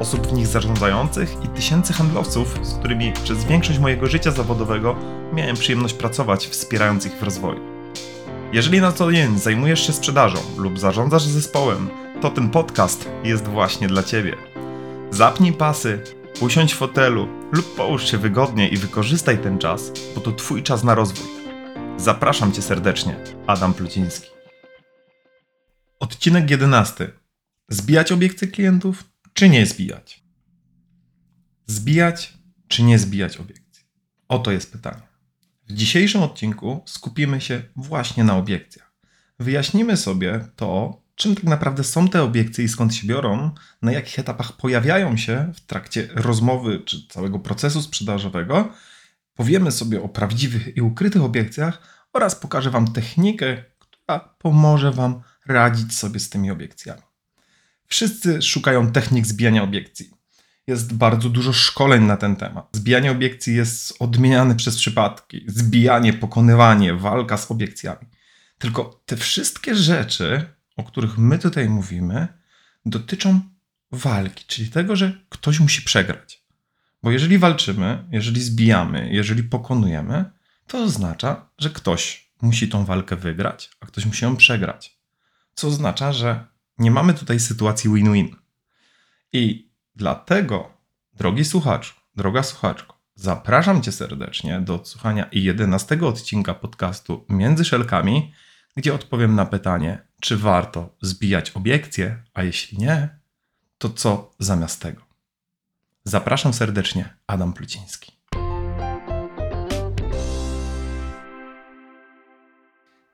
osób w nich zarządzających i tysięcy handlowców, z którymi przez większość mojego życia zawodowego miałem przyjemność pracować, wspierając ich w rozwoju. Jeżeli na co dzień zajmujesz się sprzedażą lub zarządzasz zespołem, to ten podcast jest właśnie dla Ciebie. Zapnij pasy, usiądź w fotelu lub połóż się wygodnie i wykorzystaj ten czas, bo to Twój czas na rozwój. Zapraszam Cię serdecznie, Adam Pluciński. Odcinek 11. Zbijać obiekcje klientów, czy nie zbijać? Zbijać, czy nie zbijać obiekcji? Oto jest pytanie. W dzisiejszym odcinku skupimy się właśnie na obiekcjach. Wyjaśnimy sobie to, czym tak naprawdę są te obiekcje i skąd się biorą, na jakich etapach pojawiają się w trakcie rozmowy czy całego procesu sprzedażowego. Powiemy sobie o prawdziwych i ukrytych obiekcjach oraz pokażę Wam technikę, która pomoże Wam radzić sobie z tymi obiekcjami. Wszyscy szukają technik zbijania obiekcji. Jest bardzo dużo szkoleń na ten temat. Zbijanie obiekcji jest odmieniane przez przypadki. Zbijanie, pokonywanie, walka z obiekcjami. Tylko te wszystkie rzeczy, o których my tutaj mówimy, dotyczą walki, czyli tego, że ktoś musi przegrać. Bo jeżeli walczymy, jeżeli zbijamy, jeżeli pokonujemy, to oznacza, że ktoś musi tą walkę wygrać, a ktoś musi ją przegrać. Co oznacza, że nie mamy tutaj sytuacji win-win. I dlatego, drogi słuchaczu, droga słuchaczko, zapraszam Cię serdecznie do odsłuchania 11 odcinka podcastu Między Szelkami, gdzie odpowiem na pytanie, czy warto zbijać obiekcje, a jeśli nie, to co zamiast tego. Zapraszam serdecznie, Adam Pluciński.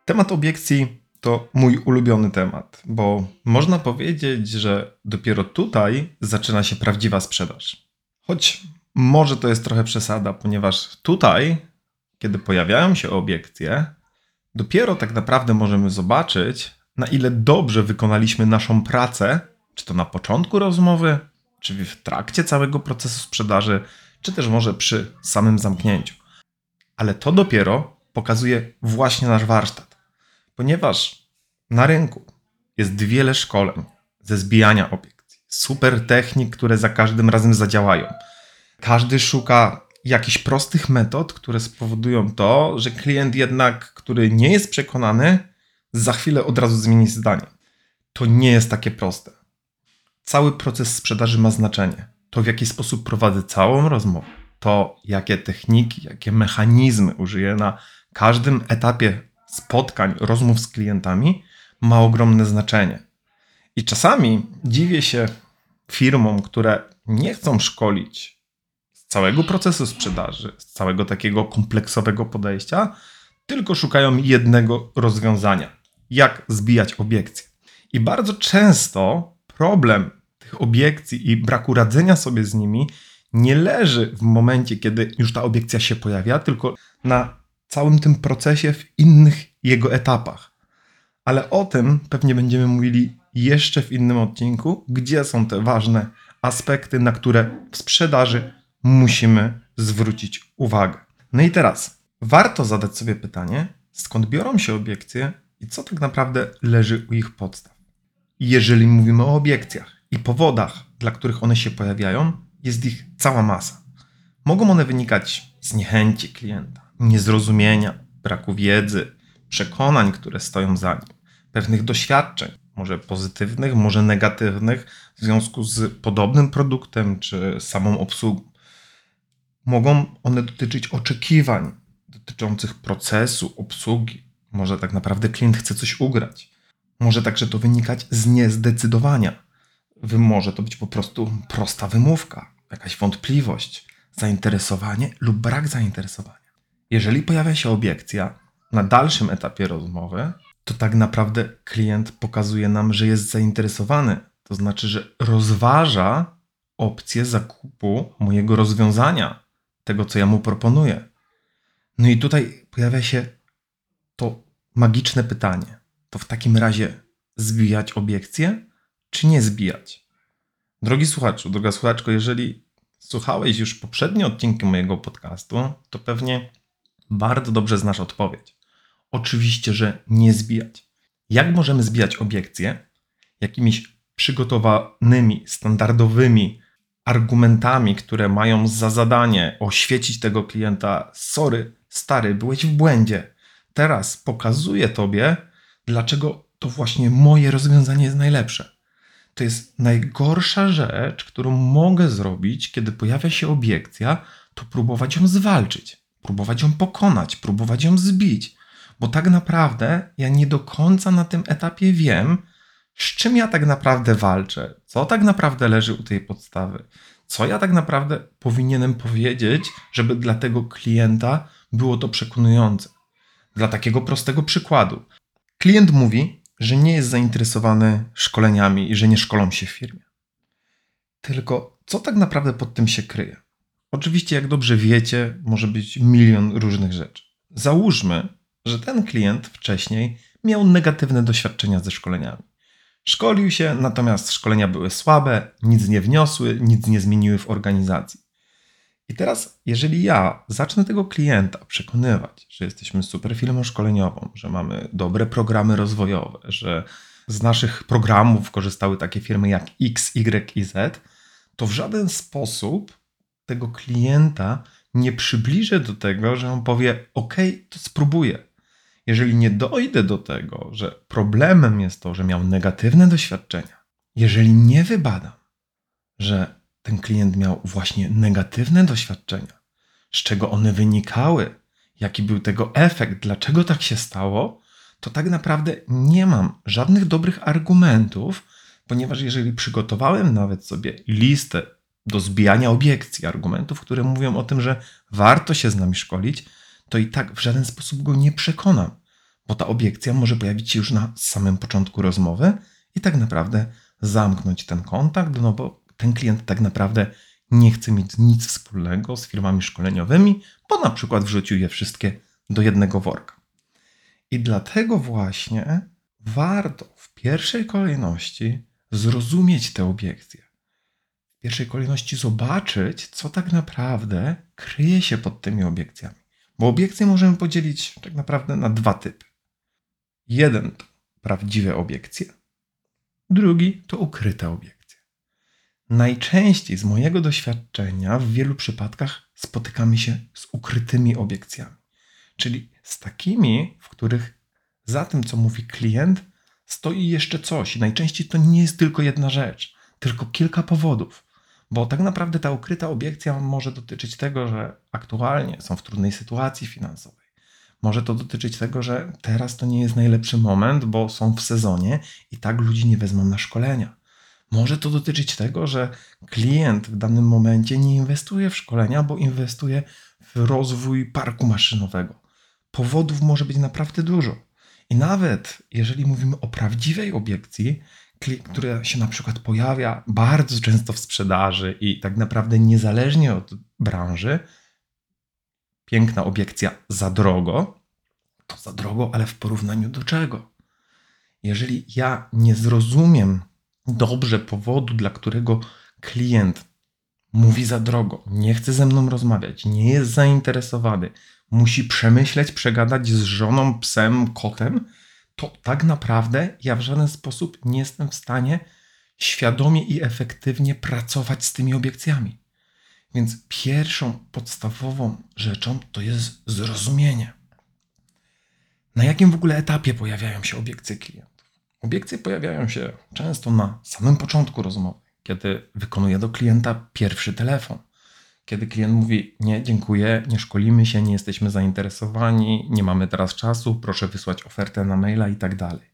Temat obiekcji to mój ulubiony temat, bo można powiedzieć, że dopiero tutaj zaczyna się prawdziwa sprzedaż. Choć może to jest trochę przesada, ponieważ tutaj, kiedy pojawiają się obiekcje, dopiero tak naprawdę możemy zobaczyć, na ile dobrze wykonaliśmy naszą pracę, czy to na początku rozmowy, czy w trakcie całego procesu sprzedaży, czy też może przy samym zamknięciu. Ale to dopiero pokazuje właśnie nasz warsztat ponieważ na rynku jest wiele szkoleń ze zbijania obiekcji, super technik, które za każdym razem zadziałają. Każdy szuka jakichś prostych metod, które spowodują to, że klient jednak, który nie jest przekonany, za chwilę od razu zmieni zdanie. To nie jest takie proste. Cały proces sprzedaży ma znaczenie. To, w jaki sposób prowadzę całą rozmowę, to, jakie techniki, jakie mechanizmy użyję na każdym etapie spotkań, rozmów z klientami ma ogromne znaczenie. I czasami dziwię się firmom, które nie chcą szkolić z całego procesu sprzedaży, z całego takiego kompleksowego podejścia, tylko szukają jednego rozwiązania jak zbijać obiekcje. I bardzo często problem tych obiekcji i braku radzenia sobie z nimi nie leży w momencie, kiedy już ta obiekcja się pojawia, tylko na całym tym procesie w innych jego etapach. Ale o tym pewnie będziemy mówili jeszcze w innym odcinku, gdzie są te ważne aspekty, na które w sprzedaży musimy zwrócić uwagę. No i teraz warto zadać sobie pytanie, skąd biorą się obiekcje i co tak naprawdę leży u ich podstaw. Jeżeli mówimy o obiekcjach i powodach, dla których one się pojawiają, jest ich cała masa. Mogą one wynikać z niechęci klienta, niezrozumienia, braku wiedzy, przekonań, które stoją za nim, pewnych doświadczeń, może pozytywnych, może negatywnych, w związku z podobnym produktem czy samą obsługą. Mogą one dotyczyć oczekiwań dotyczących procesu, obsługi. Może tak naprawdę klient chce coś ugrać. Może także to wynikać z niezdecydowania. Może to być po prostu prosta wymówka, jakaś wątpliwość, zainteresowanie lub brak zainteresowania. Jeżeli pojawia się obiekcja na dalszym etapie rozmowy, to tak naprawdę klient pokazuje nam, że jest zainteresowany. To znaczy, że rozważa opcję zakupu mojego rozwiązania, tego co ja mu proponuję. No i tutaj pojawia się magiczne pytanie. To w takim razie zbijać obiekcje, czy nie zbijać? Drogi słuchaczu, droga słuchaczko, jeżeli słuchałeś już poprzednie odcinki mojego podcastu, to pewnie bardzo dobrze znasz odpowiedź. Oczywiście, że nie zbijać. Jak możemy zbijać obiekcje? Jakimiś przygotowanymi, standardowymi argumentami, które mają za zadanie oświecić tego klienta. Sorry, stary, byłeś w błędzie. Teraz pokazuję tobie, dlaczego to właśnie moje rozwiązanie jest najlepsze. To jest najgorsza rzecz, którą mogę zrobić, kiedy pojawia się obiekcja, to próbować ją zwalczyć, próbować ją pokonać, próbować ją zbić, bo tak naprawdę ja nie do końca na tym etapie wiem, z czym ja tak naprawdę walczę, co tak naprawdę leży u tej podstawy, co ja tak naprawdę powinienem powiedzieć, żeby dla tego klienta było to przekonujące. Dla takiego prostego przykładu. Klient mówi, że nie jest zainteresowany szkoleniami i że nie szkolą się w firmie. Tylko co tak naprawdę pod tym się kryje? Oczywiście, jak dobrze wiecie, może być milion różnych rzeczy. Załóżmy, że ten klient wcześniej miał negatywne doświadczenia ze szkoleniami. Szkolił się, natomiast szkolenia były słabe, nic nie wniosły, nic nie zmieniły w organizacji. I teraz, jeżeli ja zacznę tego klienta przekonywać, że jesteśmy super firmą szkoleniową, że mamy dobre programy rozwojowe, że z naszych programów korzystały takie firmy jak X, Y i Z, to w żaden sposób tego klienta nie przybliżę do tego, że on powie: OK, to spróbuję. Jeżeli nie dojdę do tego, że problemem jest to, że miał negatywne doświadczenia, jeżeli nie wybadam, że ten klient miał właśnie negatywne doświadczenia, z czego one wynikały, jaki był tego efekt, dlaczego tak się stało, to tak naprawdę nie mam żadnych dobrych argumentów, ponieważ jeżeli przygotowałem nawet sobie listę do zbijania obiekcji, argumentów, które mówią o tym, że warto się z nami szkolić, to i tak w żaden sposób go nie przekonam, bo ta obiekcja może pojawić się już na samym początku rozmowy i tak naprawdę zamknąć ten kontakt, no bo ten klient tak naprawdę nie chce mieć nic wspólnego z firmami szkoleniowymi, bo na przykład wrzucił je wszystkie do jednego worka. I dlatego właśnie warto w pierwszej kolejności zrozumieć te obiekcje. Pierwszej kolejności zobaczyć, co tak naprawdę kryje się pod tymi obiekcjami. Bo obiekcje możemy podzielić tak naprawdę na dwa typy. Jeden to prawdziwe obiekcje, drugi to ukryte obiekcje. Najczęściej z mojego doświadczenia w wielu przypadkach spotykamy się z ukrytymi obiekcjami, czyli z takimi, w których za tym, co mówi klient, stoi jeszcze coś. I najczęściej to nie jest tylko jedna rzecz, tylko kilka powodów. Bo tak naprawdę ta ukryta obiekcja może dotyczyć tego, że aktualnie są w trudnej sytuacji finansowej. Może to dotyczyć tego, że teraz to nie jest najlepszy moment, bo są w sezonie i tak ludzi nie wezmą na szkolenia. Może to dotyczyć tego, że klient w danym momencie nie inwestuje w szkolenia, bo inwestuje w rozwój parku maszynowego. Powodów może być naprawdę dużo. I nawet jeżeli mówimy o prawdziwej obiekcji, która się na przykład pojawia bardzo często w sprzedaży i tak naprawdę niezależnie od branży, piękna obiekcja za drogo, to za drogo, ale w porównaniu do czego? Jeżeli ja nie zrozumiem dobrze powodu, dla którego klient mówi za drogo, nie chce ze mną rozmawiać, nie jest zainteresowany, musi przemyśleć, przegadać z żoną, psem, kotem, to tak naprawdę ja w żaden sposób nie jestem w stanie świadomie i efektywnie pracować z tymi obiekcjami. Więc pierwszą podstawową rzeczą to jest zrozumienie. Na jakim w ogóle etapie pojawiają się obiekcje klientów? Obiekcje pojawiają się często na samym początku rozmowy, kiedy wykonuje do klienta pierwszy telefon. Kiedy klient mówi: Nie, dziękuję, nie szkolimy się, nie jesteśmy zainteresowani, nie mamy teraz czasu, proszę wysłać ofertę na maila i tak dalej.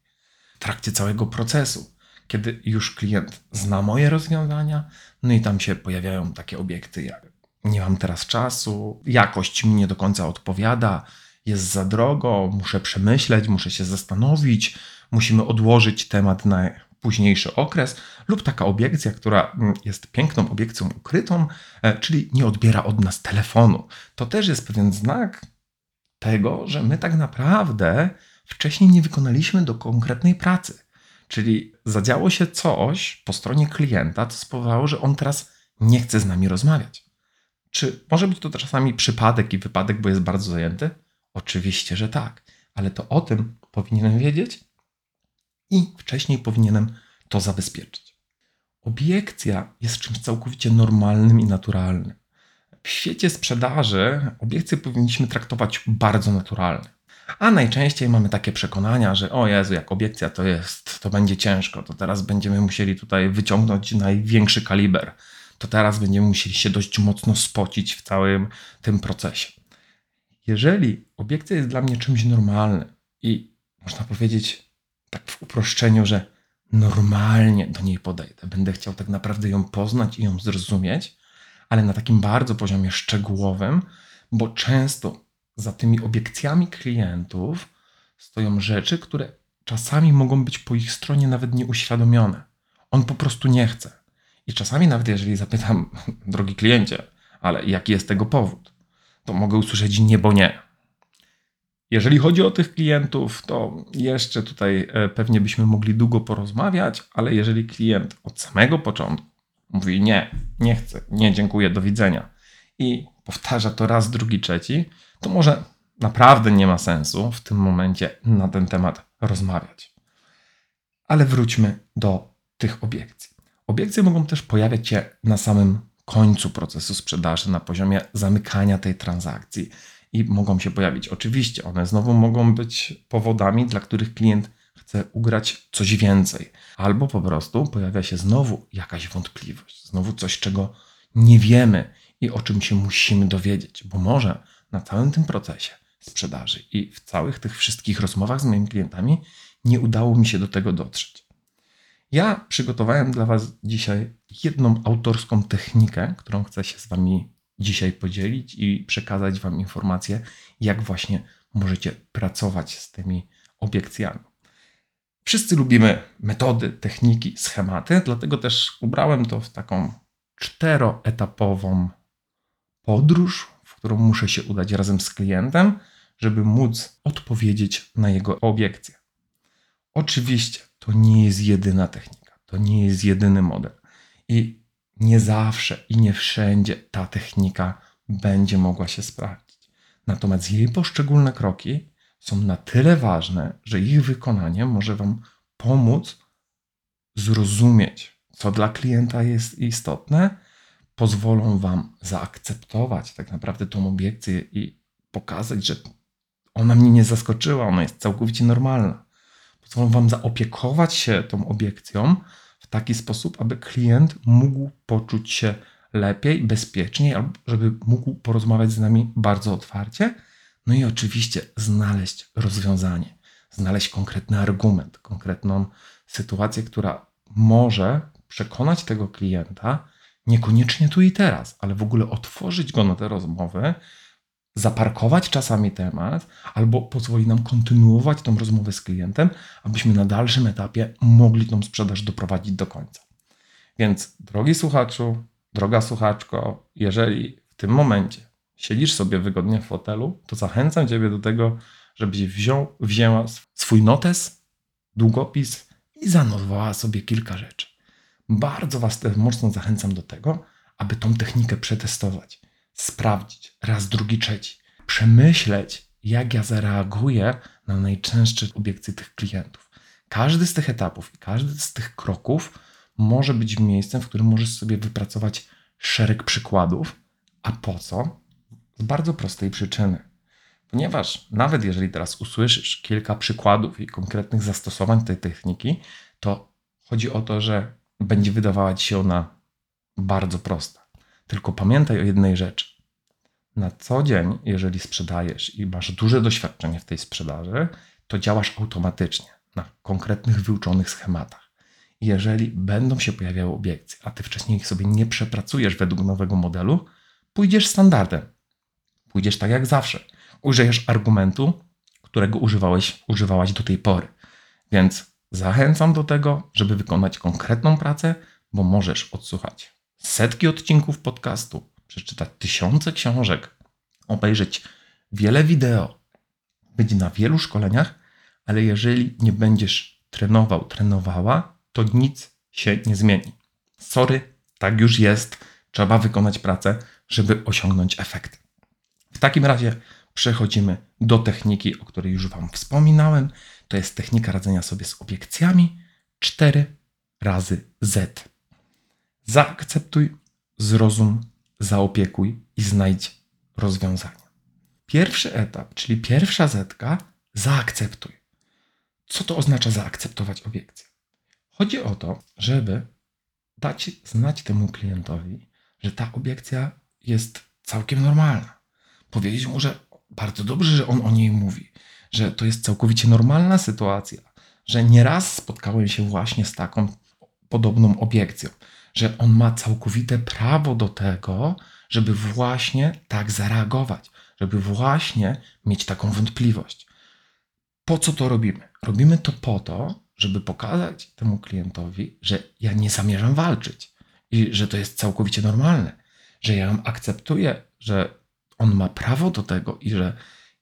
W trakcie całego procesu, kiedy już klient zna moje rozwiązania, no i tam się pojawiają takie obiekty jak nie mam teraz czasu, jakość mi nie do końca odpowiada, jest za drogo, muszę przemyśleć, muszę się zastanowić, musimy odłożyć temat na późniejszy okres, lub taka obiekcja, która mm, jest piękną obiekcją ukrytą, e, czyli nie odbiera od nas telefonu. To też jest pewien znak tego, że my tak naprawdę wcześniej nie wykonaliśmy do konkretnej pracy. Czyli zadziało się coś po stronie klienta, co spowodowało, że on teraz nie chce z nami rozmawiać. Czy może być to czasami przypadek i wypadek, bo jest bardzo zajęty? Oczywiście, że tak, ale to o tym powinienem wiedzieć i wcześniej powinienem to zabezpieczyć. Obiekcja jest czymś całkowicie normalnym i naturalnym. W świecie sprzedaży obiekcje powinniśmy traktować bardzo naturalnie. A najczęściej mamy takie przekonania, że o Jezu, jak obiekcja to jest, to będzie ciężko, to teraz będziemy musieli tutaj wyciągnąć największy kaliber, to teraz będziemy musieli się dość mocno spocić w całym tym procesie. Jeżeli obiekcja jest dla mnie czymś normalnym i można powiedzieć tak w uproszczeniu, że normalnie do niej podejdę, będę chciał tak naprawdę ją poznać i ją zrozumieć, ale na takim bardzo poziomie szczegółowym, bo często za tymi obiekcjami klientów stoją rzeczy, które czasami mogą być po ich stronie nawet nieuświadomione. On po prostu nie chce. I czasami nawet jeżeli zapytam, drogi kliencie, ale jaki jest tego powód, to mogę usłyszeć nie, bo nie. Jeżeli chodzi o tych klientów, to jeszcze tutaj e, pewnie byśmy mogli długo porozmawiać, ale jeżeli klient od samego początku mówi nie, nie chcę, nie, dziękuję, do widzenia i powtarza to raz, drugi, trzeci, to może naprawdę nie ma sensu w tym momencie na ten temat rozmawiać. Ale wróćmy do tych obiekcji. Obiekcje mogą też pojawiać się na samym końcu procesu sprzedaży, na poziomie zamykania tej transakcji i mogą się pojawić. Oczywiście one znowu mogą być powodami, dla których klient chce ugrać coś więcej, albo po prostu pojawia się znowu jakaś wątpliwość, znowu coś, czego nie wiemy i o czym się musimy dowiedzieć, bo może na całym tym procesie sprzedaży i w całych tych wszystkich rozmowach z moimi klientami nie udało mi się do tego dotrzeć. Ja przygotowałem dla Was dzisiaj jedną autorską technikę, którą chcę się z Wami dzisiaj podzielić i przekazać Wam informacje, jak właśnie możecie pracować z tymi obiekcjami. Wszyscy lubimy metody, techniki, schematy, dlatego też ubrałem to w taką czteroetapową podróż, w którą muszę się udać razem z klientem, żeby móc odpowiedzieć na jego obiekcje. Oczywiście to nie jest jedyna technika, to nie jest jedyny model. I nie zawsze i nie wszędzie ta technika będzie mogła się sprawdzić. Natomiast jej poszczególne kroki są na tyle ważne, że ich wykonanie może Wam pomóc zrozumieć, co dla klienta jest istotne, pozwolą Wam zaakceptować tak naprawdę tą obiekcję i pokazać, że ona mnie nie zaskoczyła, ona jest całkowicie normalna. Pozwolą Wam zaopiekować się tą obiekcją w taki sposób, aby klient mógł poczuć się lepiej, bezpieczniej, albo żeby mógł porozmawiać z nami bardzo otwarcie. No i oczywiście znaleźć rozwiązanie, znaleźć konkretny argument, konkretną sytuację, która może przekonać tego klienta, niekoniecznie tu i teraz, ale w ogóle otworzyć go na te rozmowy, zaparkować czasami temat, albo pozwoli nam kontynuować tą rozmowę z klientem, abyśmy na dalszym etapie mogli tą sprzedaż doprowadzić do końca. Więc, drogi słuchaczu, droga słuchaczko, jeżeli w tym momencie siedzisz sobie wygodnie w fotelu, to zachęcam Ciebie do tego, żebyś wziął, wzięła swój notes, długopis i zanotowała sobie kilka rzeczy. Bardzo Was mocno zachęcam do tego, aby tą technikę przetestować sprawdzić raz, drugi, trzeci, przemyśleć, jak ja zareaguję na najczęstsze obiekcje tych klientów. Każdy z tych etapów i każdy z tych kroków może być miejscem, w którym możesz sobie wypracować szereg przykładów. A po co? Z bardzo prostej przyczyny. Ponieważ nawet jeżeli teraz usłyszysz kilka przykładów i konkretnych zastosowań tej techniki, to chodzi o to, że będzie wydawała ci się ona bardzo prosta. Tylko pamiętaj o jednej rzeczy. Na co dzień, jeżeli sprzedajesz i masz duże doświadczenie w tej sprzedaży, to działasz automatycznie na konkretnych, wyuczonych schematach. Jeżeli będą się pojawiały obiekcje, a ty wcześniej ich sobie nie przepracujesz według nowego modelu, pójdziesz standardem. Pójdziesz tak jak zawsze. Użyjesz argumentu, którego używałeś, używałaś do tej pory. Więc zachęcam do tego, żeby wykonać konkretną pracę, bo możesz odsłuchać setki odcinków podcastu, przeczytać tysiące książek, obejrzeć wiele wideo, być na wielu szkoleniach, ale jeżeli nie będziesz trenował, trenowała, to nic się nie zmieni. Sorry, tak już jest. Trzeba wykonać pracę, żeby osiągnąć efekt. W takim razie przechodzimy do techniki, o której już Wam wspominałem. To jest technika radzenia sobie z obiekcjami 4 razy Z. Zaakceptuj, zrozum, zaopiekuj i znajdź rozwiązanie. Pierwszy etap, czyli pierwsza zetka, zaakceptuj. Co to oznacza zaakceptować obiekcję? Chodzi o to, żeby dać znać temu klientowi, że ta obiekcja jest całkiem normalna. Powiedzieć mu, że bardzo dobrze, że on o niej mówi, że to jest całkowicie normalna sytuacja, że nieraz spotkałem się właśnie z taką podobną obiekcją, że on ma całkowite prawo do tego, żeby właśnie tak zareagować, żeby właśnie mieć taką wątpliwość. Po co to robimy? Robimy to po to, żeby pokazać temu klientowi, że ja nie zamierzam walczyć i że to jest całkowicie normalne, że ja akceptuję, że on ma prawo do tego i że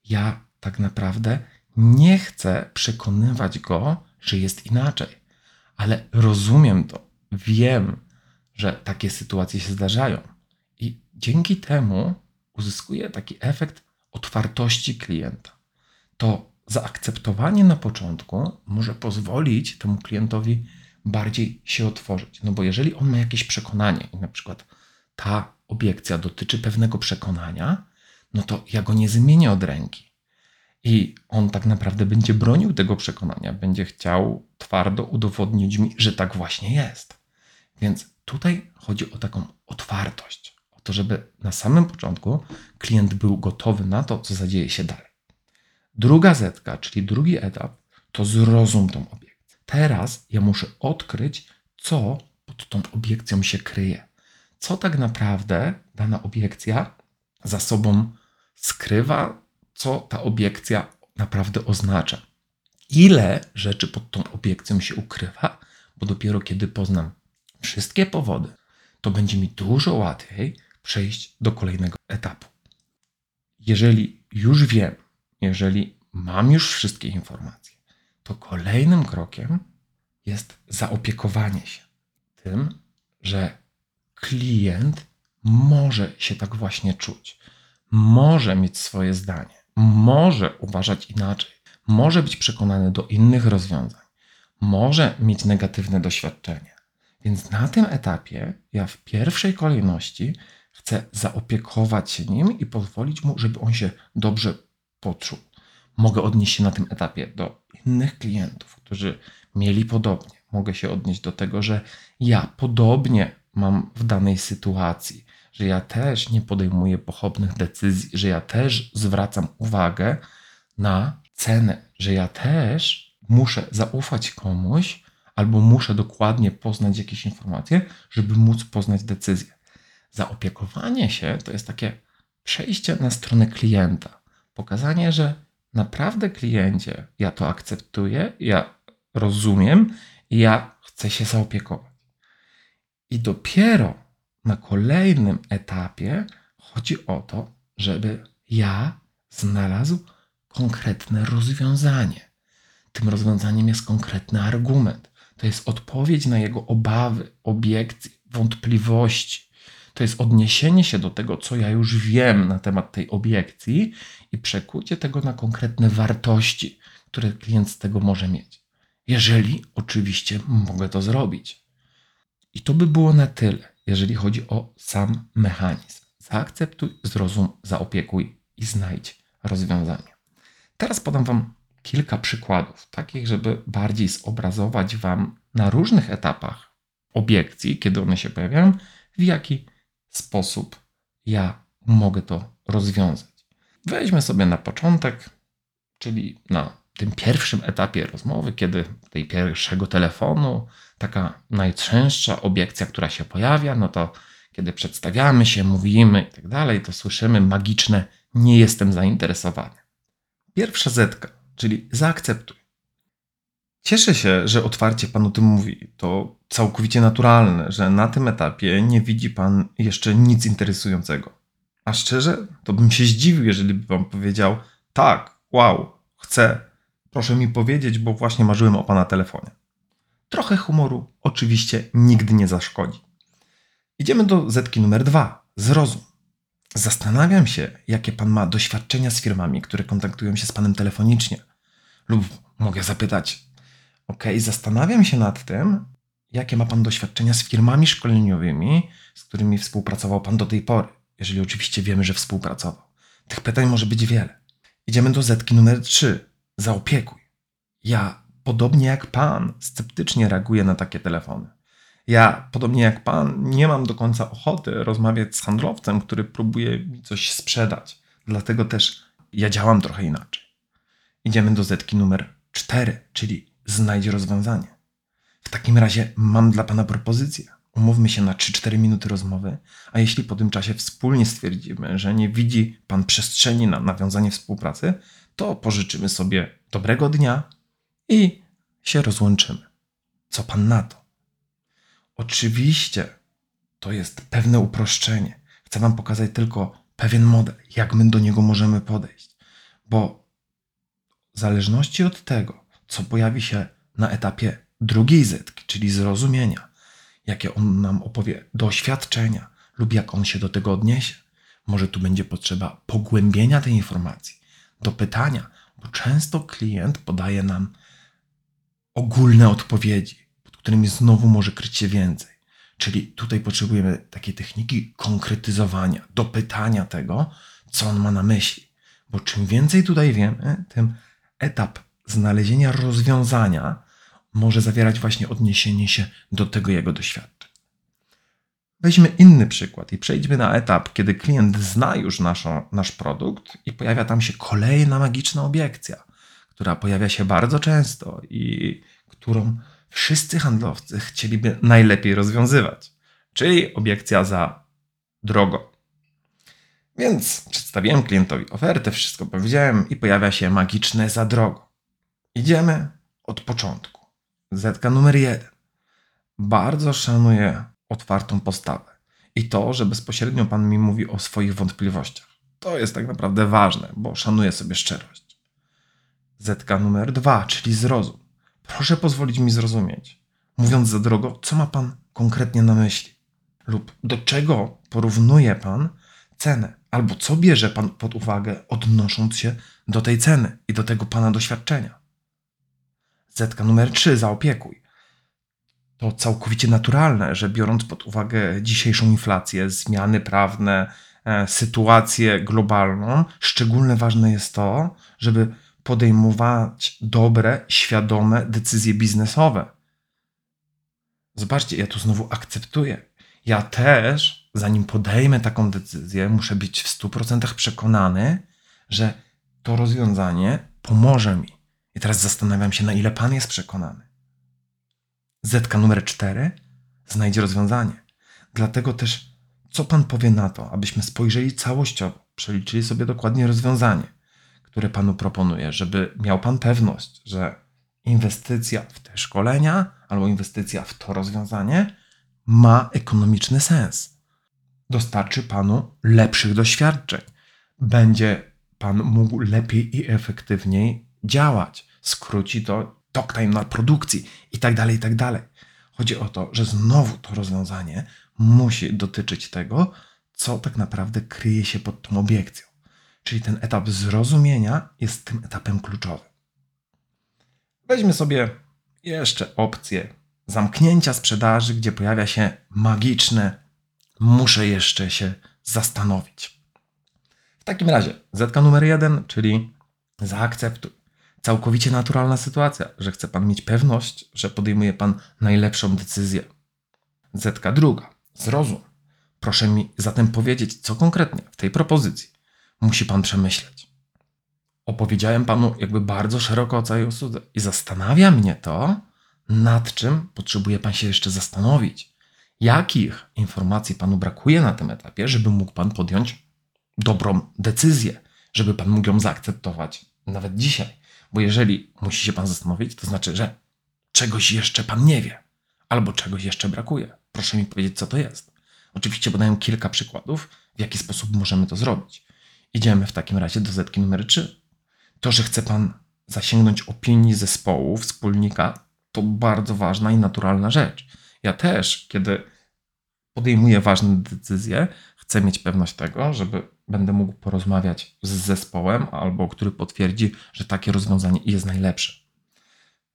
ja tak naprawdę nie chcę przekonywać go, że jest inaczej, ale rozumiem to, wiem, że takie sytuacje się zdarzają i dzięki temu uzyskuję taki efekt otwartości klienta. To zaakceptowanie na początku może pozwolić temu klientowi bardziej się otworzyć. No bo jeżeli on ma jakieś przekonanie i na przykład ta obiekcja dotyczy pewnego przekonania, no to ja go nie zmienię od ręki. I on tak naprawdę będzie bronił tego przekonania, będzie chciał twardo udowodnić mi, że tak właśnie jest. Więc tutaj chodzi o taką otwartość, o to, żeby na samym początku klient był gotowy na to, co zadzieje się dalej. Druga zetka, czyli drugi etap, to zrozum tą obiekcję. Teraz ja muszę odkryć, co pod tą obiekcją się kryje. Co tak naprawdę dana obiekcja za sobą skrywa, co ta obiekcja naprawdę oznacza. Ile rzeczy pod tą obiekcją się ukrywa, bo dopiero kiedy poznam wszystkie powody, to będzie mi dużo łatwiej przejść do kolejnego etapu. Jeżeli już wiem, jeżeli mam już wszystkie informacje, to kolejnym krokiem jest zaopiekowanie się tym, że klient może się tak właśnie czuć, może mieć swoje zdanie, może uważać inaczej, może być przekonany do innych rozwiązań, może mieć negatywne doświadczenie. Więc na tym etapie ja w pierwszej kolejności chcę zaopiekować się nim i pozwolić mu, żeby on się dobrze poczuł. Mogę odnieść się na tym etapie do innych klientów, którzy mieli podobnie. Mogę się odnieść do tego, że ja podobnie mam w danej sytuacji, że ja też nie podejmuję pochopnych decyzji, że ja też zwracam uwagę na cenę, że ja też muszę zaufać komuś albo muszę dokładnie poznać jakieś informacje, żeby móc poznać decyzję. Zaopiekowanie się to jest takie przejście na stronę klienta, pokazanie, że naprawdę kliencie, ja to akceptuję, ja rozumiem ja chcę się zaopiekować. I dopiero na kolejnym etapie chodzi o to, żeby ja znalazł konkretne rozwiązanie. Tym rozwiązaniem jest konkretny argument. To jest odpowiedź na jego obawy, obiekcje, wątpliwości. To jest odniesienie się do tego, co ja już wiem na temat tej obiekcji i przekucie tego na konkretne wartości, które klient z tego może mieć. Jeżeli oczywiście mogę to zrobić. I to by było na tyle, jeżeli chodzi o sam mechanizm. Zaakceptuj, zrozum, zaopiekuj i znajdź rozwiązanie. Teraz podam Wam kilka przykładów, takich, żeby bardziej zobrazować Wam na różnych etapach obiekcji, kiedy one się pojawiają, w jaki sposób ja mogę to rozwiązać. Weźmy sobie na początek, czyli na tym pierwszym etapie rozmowy, kiedy tej pierwszego telefonu, taka najczęstsza obiekcja, która się pojawia, no to kiedy przedstawiamy się, mówimy i tak dalej, to słyszymy magiczne nie jestem zainteresowany. Pierwsza zetka, czyli zaakceptuj. Cieszę się, że otwarcie Pan o tym mówi. To całkowicie naturalne, że na tym etapie nie widzi Pan jeszcze nic interesującego. A szczerze, to bym się zdziwił, jeżeli by Pan powiedział: tak, wow, chcę, Proszę mi powiedzieć, bo właśnie marzyłem o pana telefonie. Trochę humoru oczywiście nigdy nie zaszkodzi. Idziemy do zetki numer dwa. Zrozum. Zastanawiam się, jakie pan ma doświadczenia z firmami, które kontaktują się z panem telefonicznie. Lub mogę zapytać, ok, zastanawiam się nad tym, jakie ma pan doświadczenia z firmami szkoleniowymi, z którymi współpracował pan do tej pory, jeżeli oczywiście wiemy, że współpracował. Tych pytań może być wiele. Idziemy do zetki numer 3. Zaopiekuj. Ja, podobnie jak pan, sceptycznie reaguję na takie telefony. Ja, podobnie jak pan, nie mam do końca ochoty rozmawiać z handlowcem, który próbuje mi coś sprzedać. Dlatego też ja działam trochę inaczej. Idziemy do zetki numer 4, czyli znajdź rozwiązanie. W takim razie mam dla pana propozycję. Umówmy się na 3-4 minuty rozmowy, a jeśli po tym czasie wspólnie stwierdzimy, że nie widzi pan przestrzeni na nawiązanie współpracy, to pożyczymy sobie dobrego dnia i się rozłączymy. Co pan na to? Oczywiście to jest pewne uproszczenie. Chcę Wam pokazać tylko pewien model, jak my do niego możemy podejść. Bo w zależności od tego, co pojawi się na etapie drugiej zetki, czyli zrozumienia, jakie on nam opowie doświadczenia lub jak on się do tego odniesie, może tu będzie potrzeba pogłębienia tej informacji, do pytania, bo często klient podaje nam ogólne odpowiedzi, którymi znowu może kryć się więcej. Czyli tutaj potrzebujemy takiej techniki konkretyzowania, dopytania tego, co on ma na myśli. Bo czym więcej tutaj wiemy, tym etap znalezienia rozwiązania może zawierać właśnie odniesienie się do tego jego doświadczeń. Weźmy inny przykład i przejdźmy na etap, kiedy klient zna już naszą, nasz produkt i pojawia tam się kolejna magiczna obiekcja, która pojawia się bardzo często i którą wszyscy handlowcy chcieliby najlepiej rozwiązywać, czyli obiekcja za drogo. Więc przedstawiłem klientowi ofertę, wszystko powiedziałem i pojawia się magiczne za drogo. Idziemy od początku. Zetka numer jeden. Bardzo szanuję otwartą postawę i to, że bezpośrednio Pan mi mówi o swoich wątpliwościach. To jest tak naprawdę ważne, bo szanuję sobie szczerość. Zetka numer dwa, czyli zrozum. Proszę pozwolić mi zrozumieć, mówiąc za drogo, co ma Pan konkretnie na myśli? Lub do czego porównuje Pan cenę? Albo co bierze Pan pod uwagę, odnosząc się do tej ceny i do tego Pana doświadczenia? Zetka numer 3, zaopiekuj. To całkowicie naturalne, że biorąc pod uwagę dzisiejszą inflację, zmiany prawne, e, sytuację globalną, szczególnie ważne jest to, żeby podejmować dobre, świadome decyzje biznesowe. Zobaczcie, ja tu znowu akceptuję. Ja też, zanim podejmę taką decyzję, muszę być w 100% przekonany, że to rozwiązanie pomoże mi. I teraz zastanawiam się, na ile Pan jest przekonany. Zetka numer 4 znajdzie rozwiązanie. Dlatego też, co Pan powie na to, abyśmy spojrzeli całościowo, przeliczyli sobie dokładnie rozwiązanie które Panu proponuję, żeby miał Pan pewność, że inwestycja w te szkolenia albo inwestycja w to rozwiązanie ma ekonomiczny sens. Dostarczy Panu lepszych doświadczeń. Będzie Pan mógł lepiej i efektywniej działać. Skróci to talk time na produkcji i tak dalej, i tak. Chodzi o to, że znowu to rozwiązanie musi dotyczyć tego, co tak naprawdę kryje się pod tą obiekcją. Czyli ten etap zrozumienia jest tym etapem kluczowym. Weźmy sobie jeszcze opcję zamknięcia sprzedaży, gdzie pojawia się magiczne muszę jeszcze się zastanowić. W takim razie zetka numer jeden, czyli zaakceptuj. Całkowicie naturalna sytuacja, że chce Pan mieć pewność, że podejmuje Pan najlepszą decyzję. Zetka druga, zrozum. Proszę mi zatem powiedzieć, co konkretnie w tej propozycji musi pan przemyśleć. Opowiedziałem panu jakby bardzo szeroko o całej usłudze i zastanawia mnie to, nad czym potrzebuje pan się jeszcze zastanowić. Jakich informacji panu brakuje na tym etapie, żeby mógł pan podjąć dobrą decyzję, żeby pan mógł ją zaakceptować nawet dzisiaj. Bo jeżeli musi się pan zastanowić, to znaczy, że czegoś jeszcze pan nie wie, albo czegoś jeszcze brakuje. Proszę mi powiedzieć, co to jest. Oczywiście podaję kilka przykładów, w jaki sposób możemy to zrobić. Idziemy w takim razie do zetki numer 3. To, że chce Pan zasięgnąć opinii zespołu, wspólnika, to bardzo ważna i naturalna rzecz. Ja też, kiedy podejmuję ważne decyzje, chcę mieć pewność tego, żeby będę mógł porozmawiać z zespołem, albo który potwierdzi, że takie rozwiązanie jest najlepsze.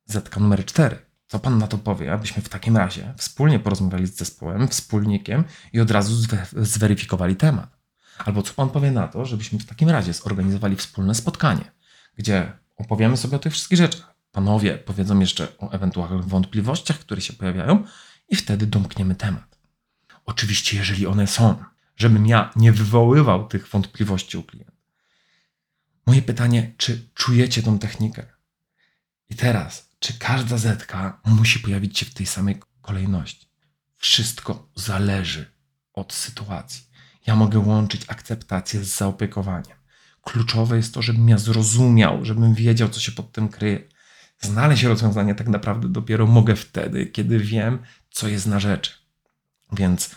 Zetka numer 4. Co pan na to powie, abyśmy w takim razie wspólnie porozmawiali z zespołem, wspólnikiem i od razu zweryfikowali temat? Albo co pan powie na to, żebyśmy w takim razie zorganizowali wspólne spotkanie, gdzie opowiemy sobie o tych wszystkich rzeczach. Panowie powiedzą jeszcze o ewentualnych wątpliwościach, które się pojawiają, i wtedy domkniemy temat. Oczywiście, jeżeli one są, żebym ja nie wywoływał tych wątpliwości u klienta. Moje pytanie, czy czujecie tą technikę? I teraz, czy każda zetka musi pojawić się w tej samej kolejności? Wszystko zależy od sytuacji. Ja mogę łączyć akceptację z zaopiekowaniem. Kluczowe jest to, żebym ja zrozumiał, żebym wiedział, co się pod tym kryje. Znaleźć rozwiązanie tak naprawdę dopiero mogę wtedy, kiedy wiem, co jest na rzeczy. Więc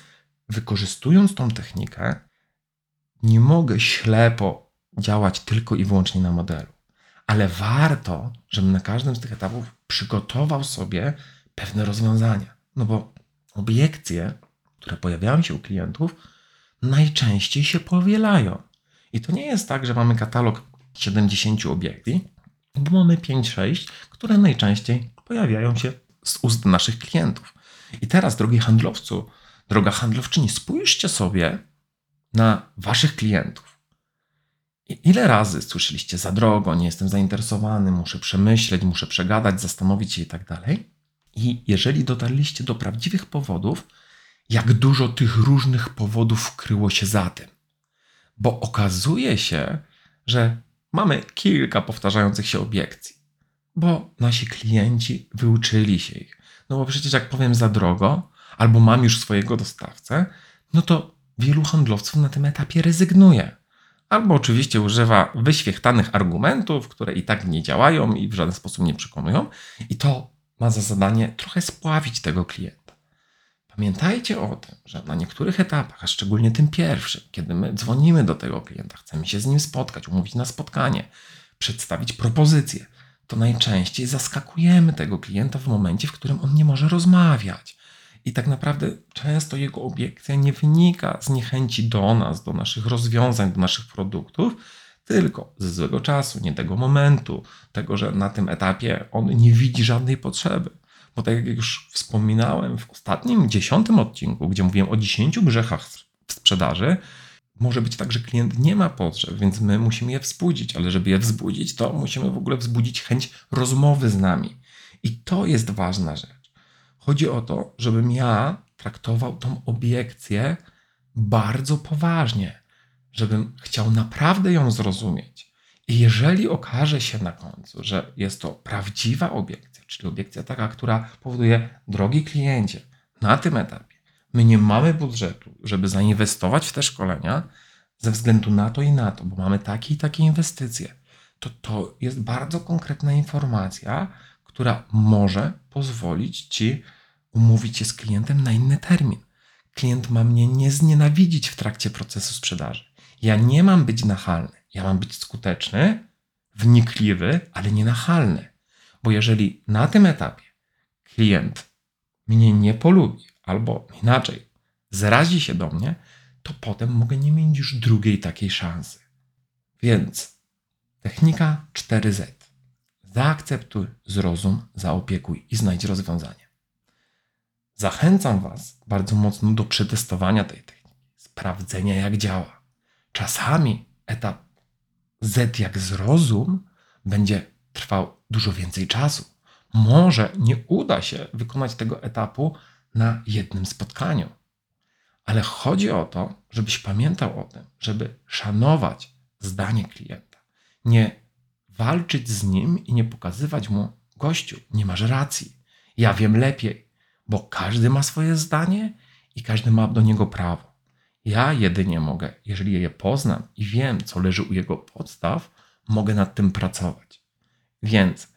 wykorzystując tą technikę, nie mogę ślepo działać tylko i wyłącznie na modelu, ale warto, żebym na każdym z tych etapów przygotował sobie pewne rozwiązania. No bo obiekcje, które pojawiają się u klientów, najczęściej się powielają. I to nie jest tak, że mamy katalog 70 obiekcji, bo mamy 5-6, które najczęściej pojawiają się z ust naszych klientów. I teraz, drogi handlowcu, droga handlowczyni, spójrzcie sobie na waszych klientów. Ile razy słyszeliście za drogo, nie jestem zainteresowany, muszę przemyśleć, muszę przegadać, zastanowić się i tak dalej? I jeżeli dotarliście do prawdziwych powodów, jak dużo tych różnych powodów kryło się za tym. Bo okazuje się, że mamy kilka powtarzających się obiekcji, bo nasi klienci wyuczyli się ich. No bo przecież jak powiem za drogo, albo mam już swojego dostawcę, no to wielu handlowców na tym etapie rezygnuje. Albo oczywiście używa wyświechtanych argumentów, które i tak nie działają i w żaden sposób nie przekonują, i to ma za zadanie trochę spławić tego klienta. Pamiętajcie o tym, że na niektórych etapach, a szczególnie tym pierwszym, kiedy my dzwonimy do tego klienta, chcemy się z nim spotkać, umówić na spotkanie, przedstawić propozycję, to najczęściej zaskakujemy tego klienta w momencie, w którym on nie może rozmawiać. I tak naprawdę często jego obiekcja nie wynika z niechęci do nas, do naszych rozwiązań, do naszych produktów, tylko ze złego czasu, nie tego momentu, tego, że na tym etapie on nie widzi żadnej potrzeby. Bo tak jak już wspominałem w ostatnim, dziesiątym odcinku, gdzie mówiłem o dziesięciu grzechach w sprzedaży, może być tak, że klient nie ma potrzeb, więc my musimy je wzbudzić, ale żeby je wzbudzić, to musimy w ogóle wzbudzić chęć rozmowy z nami. I to jest ważna rzecz. Chodzi o to, żebym ja traktował tą obiekcję bardzo poważnie, żebym chciał naprawdę ją zrozumieć. I jeżeli okaże się na końcu, że jest to prawdziwa obiekcja, czyli obiekcja taka, która powoduje, drogi kliencie, na tym etapie my nie mamy budżetu, żeby zainwestować w te szkolenia ze względu na to i na to, bo mamy takie i takie inwestycje, to to jest bardzo konkretna informacja, która może pozwolić ci umówić się z klientem na inny termin. Klient ma mnie nie znienawidzić w trakcie procesu sprzedaży. Ja nie mam być nachalny, ja mam być skuteczny, wnikliwy, ale nie nachalny. Bo jeżeli na tym etapie klient mnie nie polubi, albo inaczej, zrazi się do mnie, to potem mogę nie mieć już drugiej takiej szansy. Więc technika 4Z. Zaakceptuj, zrozum, zaopiekuj i znajdź rozwiązanie. Zachęcam Was bardzo mocno do przetestowania tej techniki, sprawdzenia jak działa. Czasami etap Z jak zrozum będzie trwał dużo więcej czasu. Może nie uda się wykonać tego etapu na jednym spotkaniu. Ale chodzi o to, żebyś pamiętał o tym, żeby szanować zdanie klienta. Nie walczyć z nim i nie pokazywać mu, gościu, nie masz racji. Ja wiem lepiej, bo każdy ma swoje zdanie i każdy ma do niego prawo. Ja jedynie mogę, jeżeli je poznam i wiem, co leży u jego podstaw, mogę nad tym pracować. Więc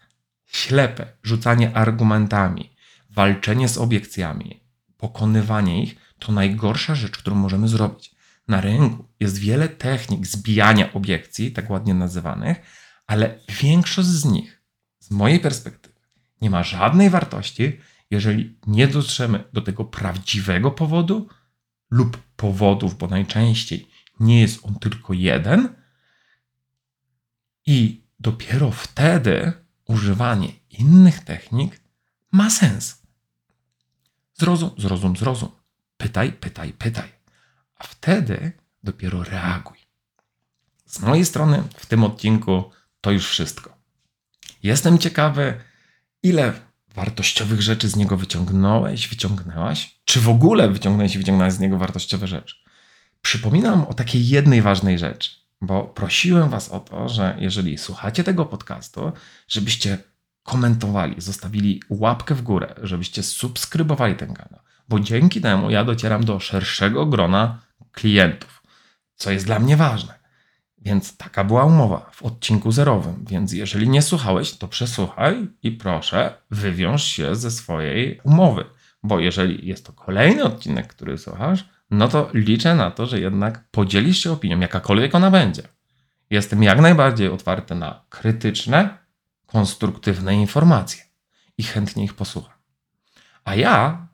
ślepe rzucanie argumentami, walczenie z obiekcjami, pokonywanie ich to najgorsza rzecz, którą możemy zrobić. Na rynku jest wiele technik zbijania obiekcji, tak ładnie nazywanych, ale większość z nich, z mojej perspektywy, nie ma żadnej wartości, jeżeli nie dotrzemy do tego prawdziwego powodu lub powodów, bo najczęściej nie jest on tylko jeden, i dopiero wtedy używanie innych technik ma sens. Zrozum, zrozum, zrozum. Pytaj, pytaj, pytaj. A wtedy dopiero reaguj. Z mojej strony w tym odcinku to już wszystko. Jestem ciekawy, ile wartościowych rzeczy z niego wyciągnąłeś, wyciągnęłaś? Czy w ogóle wyciągnąłeś i wyciągnąłeś z niego wartościowe rzeczy? Przypominam o takiej jednej ważnej rzeczy, bo prosiłem Was o to, że jeżeli słuchacie tego podcastu, żebyście komentowali, zostawili łapkę w górę, żebyście subskrybowali ten kanał, bo dzięki temu ja docieram do szerszego grona klientów, co jest dla mnie ważne. Więc taka była umowa w odcinku zerowym. Więc jeżeli nie słuchałeś, to przesłuchaj i proszę, wywiąż się ze swojej umowy. Bo jeżeli jest to kolejny odcinek, który słuchasz, no to liczę na to, że jednak podzielisz się opinią, jakakolwiek ona będzie. Jestem jak najbardziej otwarty na krytyczne, konstruktywne informacje i chętnie ich posłucham. A ja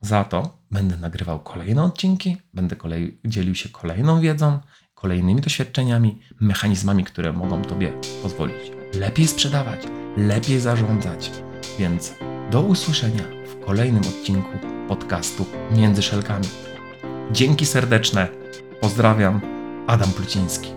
za to będę nagrywał kolejne odcinki, będę kolej, dzielił się kolejną wiedzą, kolejnymi doświadczeniami, mechanizmami, które mogą Tobie pozwolić lepiej sprzedawać, lepiej zarządzać. Więc do usłyszenia w kolejnym odcinku podcastu Między Szelkami. Dzięki serdeczne. Pozdrawiam. Adam Pluciński.